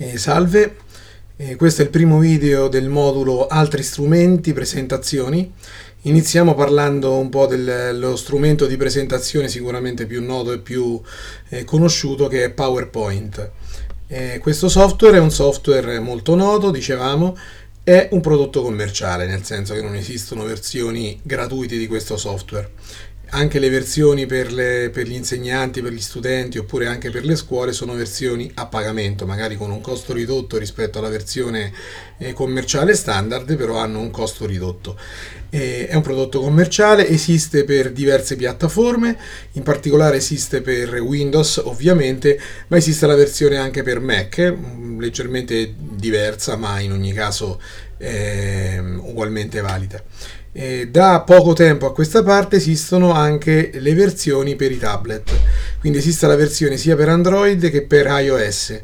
Eh, salve, eh, questo è il primo video del modulo Altri strumenti, presentazioni. Iniziamo parlando un po' dello strumento di presentazione sicuramente più noto e più eh, conosciuto che è PowerPoint. Questo software è un software molto noto, dicevamo, è un prodotto commerciale, nel senso che non esistono versioni gratuite di questo software anche le versioni per, le, per, gli insegnanti, per gli studenti oppure anche per le scuole sono versioni a pagamento, magari con un costo ridotto rispetto alla versione eh, commerciale standard, però hanno un costo ridotto. Eh, è un prodotto commerciale, esiste per diverse piattaforme, in particolare esiste per Windows ovviamente, ma esiste la versione anche per Mac, mm, leggermente diversa, ma in ogni caso eh, ugualmente valida. Eh, da poco tempo a questa parte esistono anche le versioni per i tablet, quindi esiste la versione sia per Android che per iOS,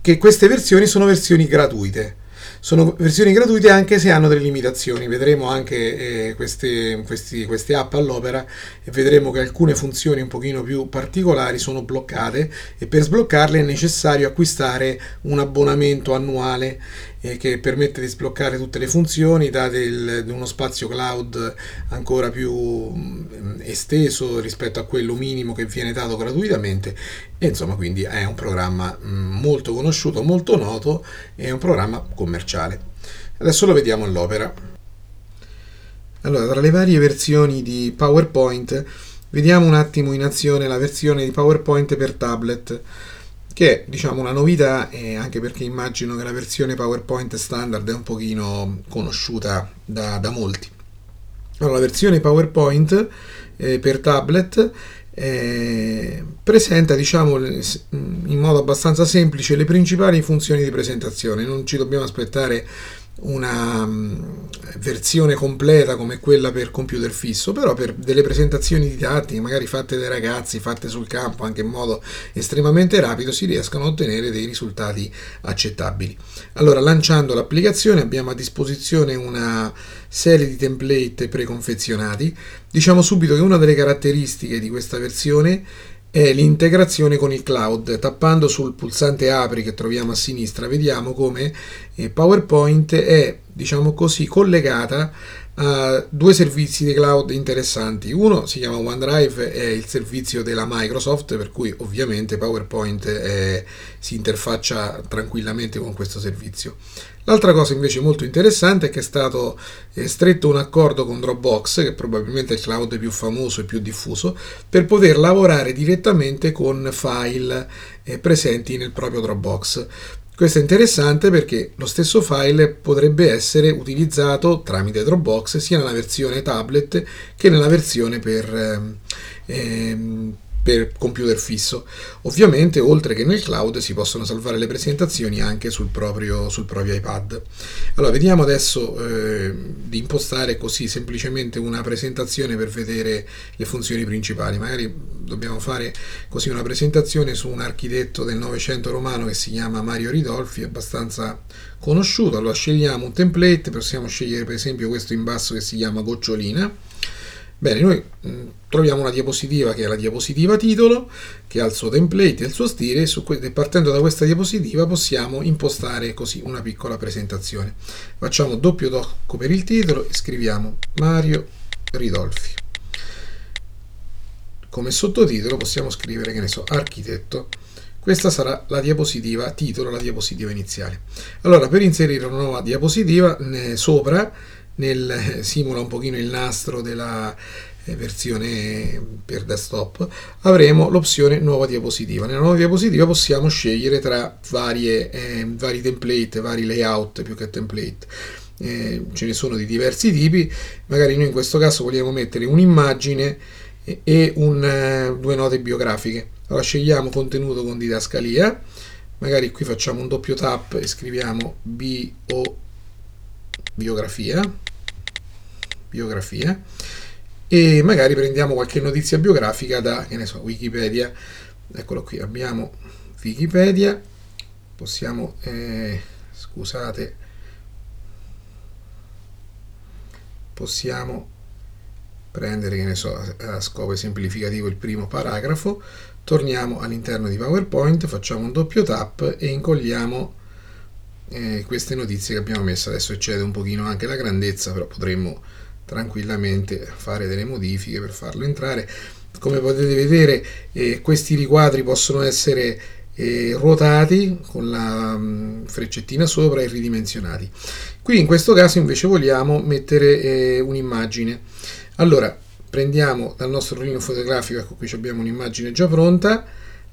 che queste versioni sono versioni gratuite. Sono versioni gratuite anche se hanno delle limitazioni, vedremo anche eh, queste, questi, queste app all'opera e vedremo che alcune funzioni un pochino più particolari sono bloccate e per sbloccarle è necessario acquistare un abbonamento annuale eh, che permette di sbloccare tutte le funzioni, date il, uno spazio cloud ancora più mh, mm, esteso rispetto a quello minimo che viene dato gratuitamente e insomma quindi è un programma mh, mm, molto conosciuto, molto noto e un programma commerciale. Adesso lo vediamo all'opera. Allora, tra le varie versioni di PowerPoint, vediamo un attimo in azione la versione di PowerPoint per tablet che è diciamo una novità eh, anche perché immagino che la versione PowerPoint standard è un pochino conosciuta da, da molti. Allora, la versione PowerPoint eh, per tablet eh, presenta diciamo in modo abbastanza semplice le principali funzioni di presentazione, non ci dobbiamo aspettare una um, versione completa come quella per computer fisso, però per delle presentazioni didattiche, magari fatte dai ragazzi, fatte sul campo anche in modo estremamente rapido, si riescono a ottenere dei risultati accettabili. Allora, lanciando l'applicazione abbiamo a disposizione una serie di template preconfezionati. Diciamo subito che una delle caratteristiche di questa versione è l'integrazione con il cloud. Tappando sul pulsante apri che troviamo a sinistra vediamo come eh, PowerPoint è, diciamo così, collegata a due servizi di cloud interessanti. Uno si chiama OneDrive, è il servizio della Microsoft, per cui ovviamente PowerPoint è, si interfaccia tranquillamente con questo servizio. L'altra cosa invece molto interessante è che è stato eh, stretto un accordo con Dropbox, che probabilmente è il cloud più famoso e più diffuso, per poter lavorare direttamente con file eh, presenti nel proprio Dropbox. Questo è interessante perché lo stesso file potrebbe essere utilizzato tramite Dropbox sia nella versione tablet che nella versione per, ehm, ehm per computer fisso. Ovviamente, oltre che nel cloud, si possono salvare le presentazioni anche sul proprio, sul proprio iPad. Allora, vediamo adesso eh, di impostare così semplicemente una presentazione per vedere le funzioni principali. Magari dobbiamo fare così una presentazione su un architetto del Novecento romano che si chiama Mario Ridolfi, abbastanza conosciuto. Allora, scegliamo un template, possiamo scegliere per esempio questo in basso che si chiama Gocciolina Bene, noi mm, troviamo una diapositiva che è la diapositiva titolo, che ha il suo template e il suo stile, e partendo da questa diapositiva possiamo impostare così una piccola presentazione. Facciamo doppio tocco per il titolo e scriviamo Mario Ridolfi. Come sottotitolo possiamo scrivere, che ne so, architetto. Questa sarà la diapositiva titolo, la diapositiva iniziale. Allora, per inserire una nuova diapositiva, sopra nel, simula un pochino il nastro della eh, versione per desktop, avremo l'opzione nuova diapositiva. Nella nuova diapositiva possiamo scegliere tra varie, eh, vari template, vari layout più che template. Eh, ce ne sono di diversi tipi, magari noi in questo caso vogliamo mettere un'immagine e un, eh, due note biografiche. Allora scegliamo contenuto con didascalia, magari qui facciamo un doppio tap e scriviamo bio biografia, biografia e magari prendiamo qualche notizia biografica da, che ne so, Wikipedia. Eccolo qui, abbiamo Wikipedia, possiamo, eh, scusate, possiamo prendere, che ne so, a scopo esemplificativo il primo paragrafo, torniamo all'interno di PowerPoint, facciamo un doppio tap e incolliamo eh, queste notizie che abbiamo messo. Adesso eccede un pochino anche la grandezza, però potremmo tranquillamente fare delle modifiche per farlo entrare. Come potete vedere eh, questi riquadri possono essere eh, ruotati con la mh, mm, freccettina sopra e ridimensionati. Qui in questo caso invece vogliamo mettere eh, un'immagine. Allora prendiamo dal nostro rullino fotografico, ecco qui abbiamo un'immagine già pronta,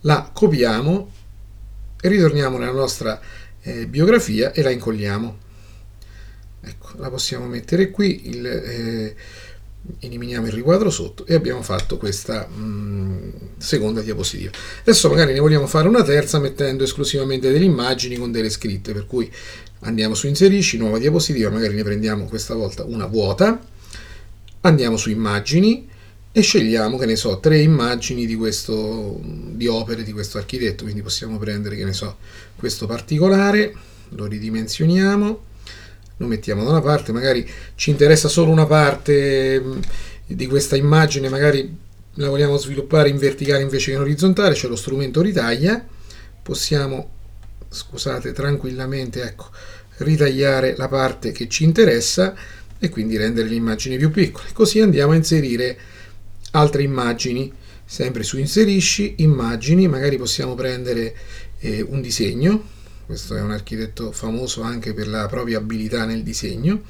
la copiamo ritorniamo nella nostra eh, biografia e la incolliamo. Ecco, la possiamo mettere qui, il, eh, eliminiamo il riquadro sotto e abbiamo fatto questa mh, mm, seconda diapositiva. Adesso magari ne vogliamo fare una terza mettendo esclusivamente delle immagini con delle scritte, per cui andiamo su inserisci, nuova diapositiva, magari ne prendiamo questa volta una vuota, andiamo su immagini e scegliamo, che ne so, tre immagini di, questo, di opere di questo architetto, quindi possiamo prendere, che ne so, questo particolare, lo ridimensioniamo, lo mettiamo da una parte, magari ci interessa solo una parte mm, di questa immagine, magari la vogliamo sviluppare in verticale invece che in orizzontale, c'è lo strumento ritaglia, possiamo, scusate, tranquillamente, ecco, ritagliare la parte che ci interessa e quindi rendere l'immagine più piccola. Così andiamo a inserire altre immagini, sempre su inserisci, immagini, magari possiamo prendere eh, un disegno, questo è un architetto famoso anche per la propria abilità nel disegno,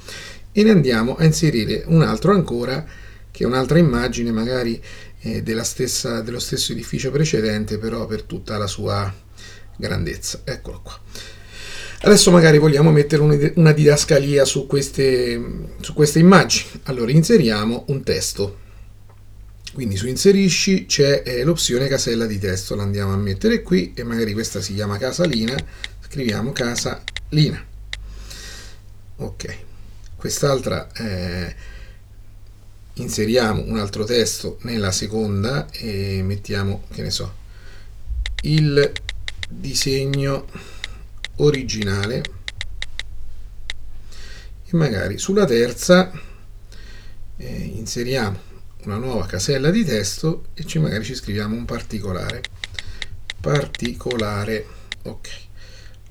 e ne andiamo a inserire un altro ancora, che è un'altra immagine magari eh, stessa, dello stesso edificio precedente, però per tutta la sua grandezza. Eccolo qua. Adesso magari vogliamo mettere una didascalia su queste, su queste immagini. Allora inseriamo un testo. Quindi su inserisci c'è eh, l'opzione casella di testo, la andiamo a mettere qui e magari questa si chiama casalina, scriviamo casa Lina. Ok, quest'altra eh, inseriamo un altro testo nella seconda e mettiamo, che ne so, il disegno originale. E magari sulla terza eh, inseriamo una nuova casella di testo e ci magari ci scriviamo un particolare. Particolare ok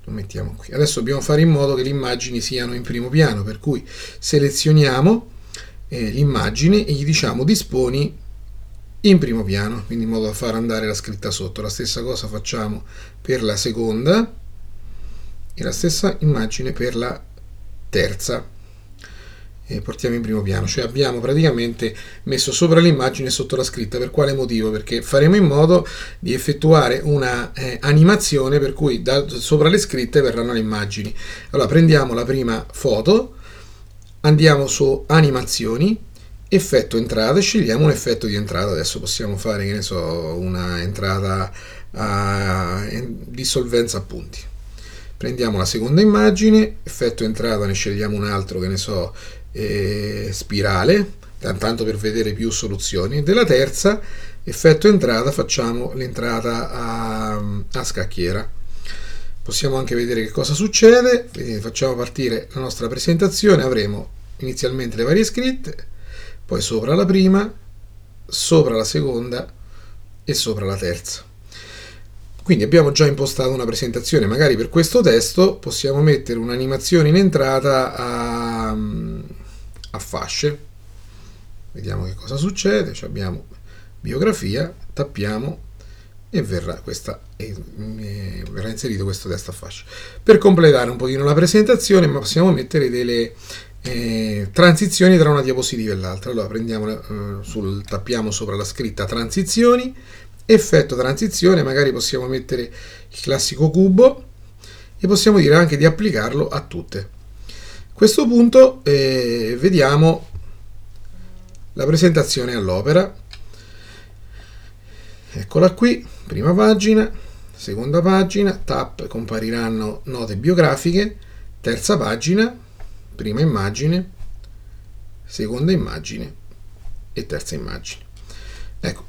lo mettiamo qui. Adesso dobbiamo fare in modo che le immagini siano in primo piano, per cui selezioniamo eh, l'immagine e gli diciamo disponi in primo piano, quindi in modo da far andare la scritta sotto. La stessa cosa facciamo per la seconda e la stessa immagine per la terza eh, portiamo in primo piano, cioè abbiamo praticamente messo sopra l'immagine sotto la scritta, per quale motivo? Perché faremo in modo di effettuare una eh, animazione per cui da, sopra le scritte verranno le immagini. Allora prendiamo la prima foto, andiamo su animazioni, effetto entrata scegliamo un effetto di entrata, adesso possiamo fare che ne so, una entrata a dissolvenza a punti. Prendiamo la seconda immagine, effetto entrata, ne scegliamo un altro, che ne so, eh, spirale, tanto per vedere più soluzioni. Della terza, effetto entrata, facciamo l'entrata a, a scacchiera. Possiamo anche vedere che cosa succede, quindi facciamo partire la nostra presentazione, avremo inizialmente le varie scritte, poi sopra la prima, sopra la seconda e sopra la terza. Quindi abbiamo già impostato una presentazione, magari per questo testo possiamo mettere un'animazione in entrata a, a fasce. Vediamo che cosa succede. Ci abbiamo biografia, tappiamo e verrà, questa, eh, verrà inserito questo testo a fasce. Per completare un pochino la presentazione possiamo mettere delle eh, transizioni tra una diapositiva e l'altra. Allora prendiamo, eh, sul, tappiamo sopra la scritta transizioni, effetto transizione, magari possiamo mettere il classico cubo e possiamo dire anche di applicarlo a tutte questo punto eh, vediamo la presentazione all'opera. Eccola qui, prima pagina, seconda pagina, tab compariranno note biografiche, terza pagina, prima immagine, seconda immagine e terza immagine. Ecco,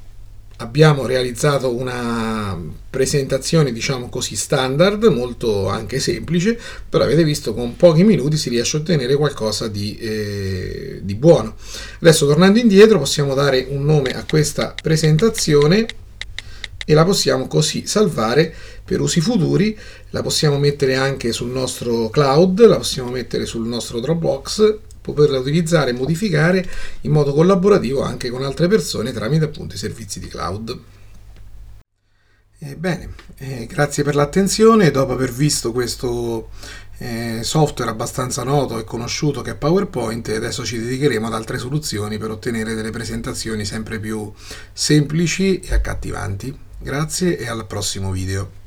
abbiamo realizzato una presentazione diciamo così standard molto anche semplice però avete visto con pochi minuti si riesce a ottenere qualcosa di, eh, di buono. Adesso tornando indietro possiamo dare un nome a questa presentazione e la possiamo così salvare per usi futuri, la possiamo mettere anche sul nostro cloud, la possiamo mettere sul nostro Dropbox, poterla utilizzare e modificare in modo collaborativo anche con altre persone tramite appunto i servizi di cloud. Bene, eh, grazie per l'attenzione. Dopo aver visto questo eh, software abbastanza noto e conosciuto che è PowerPoint, adesso ci dedicheremo ad altre soluzioni per ottenere delle presentazioni sempre più semplici e accattivanti. Grazie e al prossimo video.